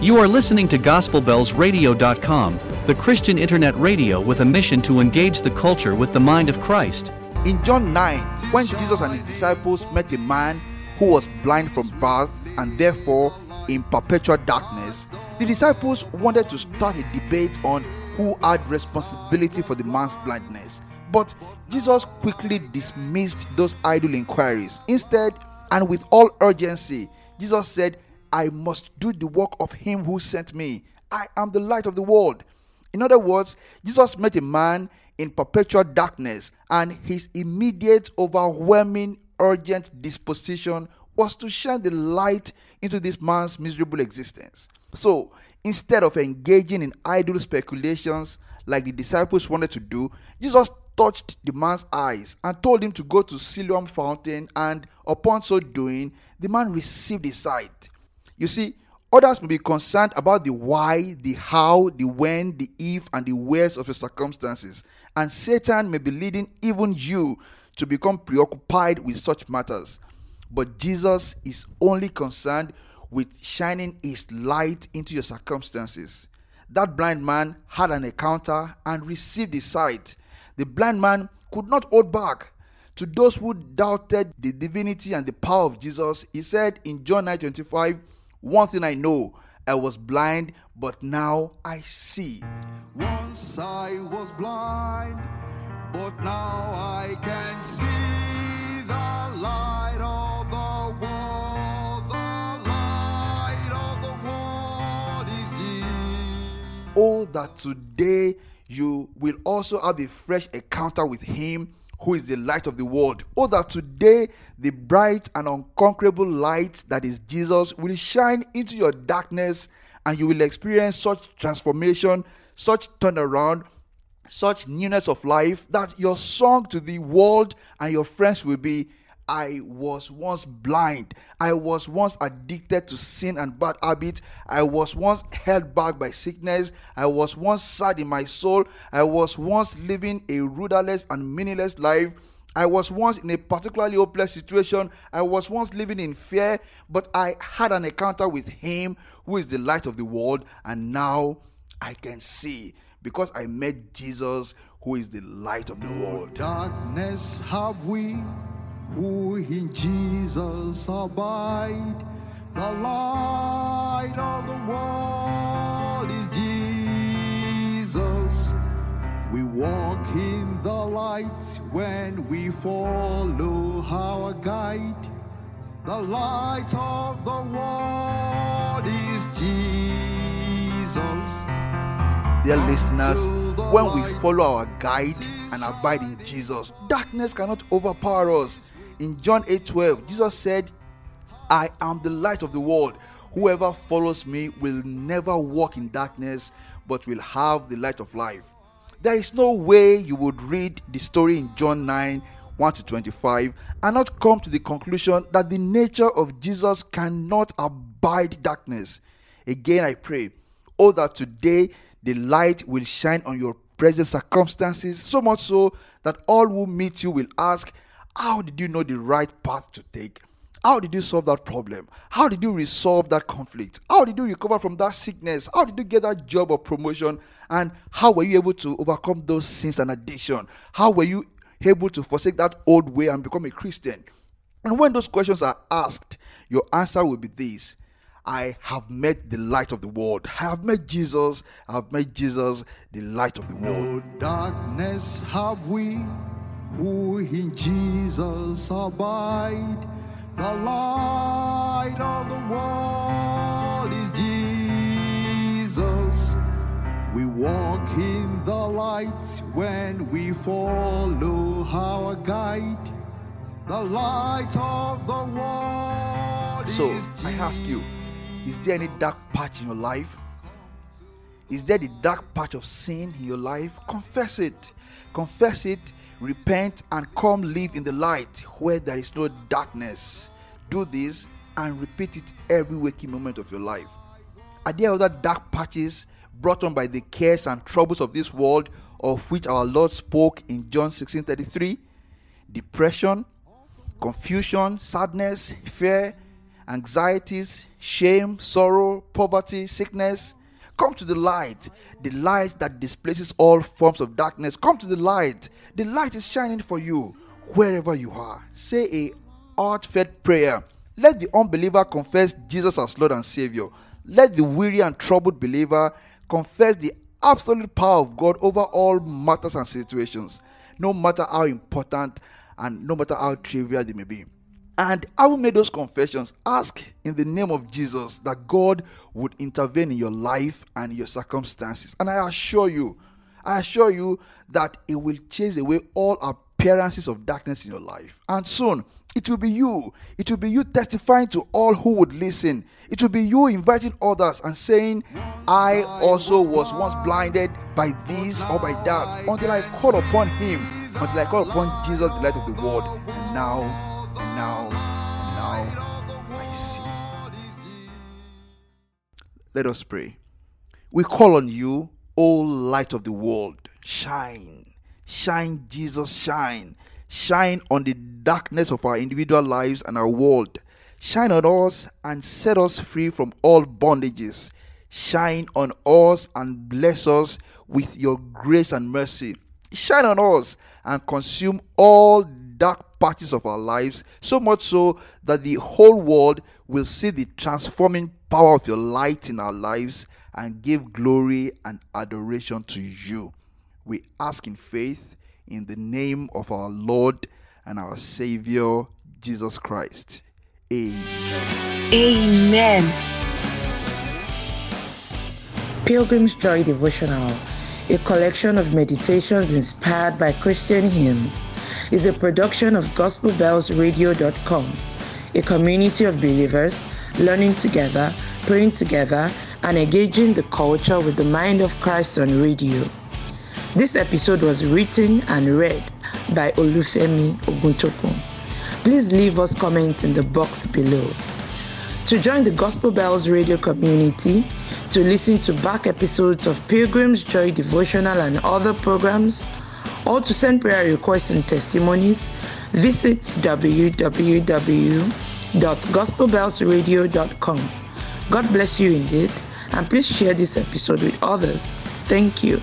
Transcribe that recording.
You are listening to GospelBellsRadio.com, the Christian internet radio with a mission to engage the culture with the mind of Christ. In John 9, when Jesus and his disciples met a man who was blind from birth and therefore in perpetual darkness, the disciples wanted to start a debate on who had responsibility for the man's blindness. But Jesus quickly dismissed those idle inquiries. Instead, and with all urgency, Jesus said, I must do the work of him who sent me. I am the light of the world. In other words, Jesus met a man in perpetual darkness, and his immediate, overwhelming, urgent disposition was to shine the light into this man's miserable existence. So, instead of engaging in idle speculations like the disciples wanted to do, Jesus touched the man's eyes and told him to go to Siloam fountain, and upon so doing, the man received his sight. You see, others may be concerned about the why, the how, the when, the if, and the wheres of your circumstances, and Satan may be leading even you to become preoccupied with such matters. But Jesus is only concerned with shining his light into your circumstances. That blind man had an encounter and received his sight. The blind man could not hold back. To those who doubted the divinity and the power of Jesus, he said in John 9 25, one thing I know, I was blind, but now I see. Once I was blind, but now I can see the light of the world. The light of the world is Jesus. Oh, that today you will also have a fresh encounter with Him who is the light of the world. Oh, that today the bright and unconquerable light that is Jesus will shine into your darkness and you will experience such transformation, such turnaround, such newness of life that your song to the world and your friends will be I was once blind. I was once addicted to sin and bad habits. I was once held back by sickness. I was once sad in my soul. I was once living a rudderless and meaningless life. I was once in a particularly hopeless situation. I was once living in fear, but I had an encounter with Him who is the light of the world, and now I can see because I met Jesus who is the light of the world. Darkness have we who in Jesus abide. The light of the world is Jesus. We walk in the light when we follow our guide. The light of the world is Jesus. Dear listeners, when we follow our guide and abide in Jesus, darkness cannot overpower us. In John 8 12, Jesus said, I am the light of the world. Whoever follows me will never walk in darkness, but will have the light of life. There is no way you would read the story in John 9 1 to 25 and not come to the conclusion that the nature of Jesus cannot abide darkness. Again, I pray, oh, that today the light will shine on your present circumstances, so much so that all who meet you will ask, How did you know the right path to take? How did you solve that problem? How did you resolve that conflict? How did you recover from that sickness? How did you get that job or promotion? And how were you able to overcome those sins and addiction? How were you able to forsake that old way and become a Christian? And when those questions are asked, your answer will be this I have met the light of the world. I have met Jesus. I have met Jesus, the light of the world. No darkness have we who in Jesus abide. The light of the world is Jesus. We walk in the light when we follow our guide. The light of the world So, I ask you, is there any dark patch in your life? Is there the dark patch of sin in your life? Confess it. Confess it, repent, and come live in the light where there is no darkness. Do this and repeat it every waking moment of your life. Are there other dark patches brought on by the cares and troubles of this world of which our Lord spoke in John 16 33? Depression, confusion, sadness, fear, anxieties, shame, sorrow, poverty, sickness. Come to the light, the light that displaces all forms of darkness. Come to the light. The light is shining for you wherever you are. Say a heartfelt prayer. Let the unbeliever confess Jesus as Lord and Savior. Let the weary and troubled believer confess the absolute power of God over all matters and situations, no matter how important and no matter how trivial they may be. And I will make those confessions. Ask in the name of Jesus that God would intervene in your life and your circumstances. And I assure you, I assure you that it will chase away all appearances of darkness in your life. And soon, it will be you. It will be you testifying to all who would listen. It will be you inviting others and saying, I also was once blinded by this or by that until I called upon Him, until I called upon Jesus, the light of the world. And now, now, now, I see. Let us pray. We call on you, O light of the world. Shine, shine, Jesus, shine. Shine on the darkness of our individual lives and our world. Shine on us and set us free from all bondages. Shine on us and bless us with your grace and mercy. Shine on us and consume all dark parts of our lives, so much so that the whole world will see the transforming power of your light in our lives and give glory and adoration to you. We ask in faith in the name of our Lord and our Savior, Jesus Christ. Amen. Amen. Pilgrim's Joy Devotional, a collection of meditations inspired by Christian hymns, is a production of GospelBellsRadio.com, a community of believers learning together, praying together, and engaging the culture with the mind of Christ on radio. This episode was written and read by Olufemi Ogunchokun. Please leave us comments in the box below. To join the Gospel Bells radio community, to listen to back episodes of Pilgrim's Joy Devotional and other programs, or to send prayer requests and testimonies, visit www.gospelbellsradio.com. God bless you indeed, and please share this episode with others. Thank you.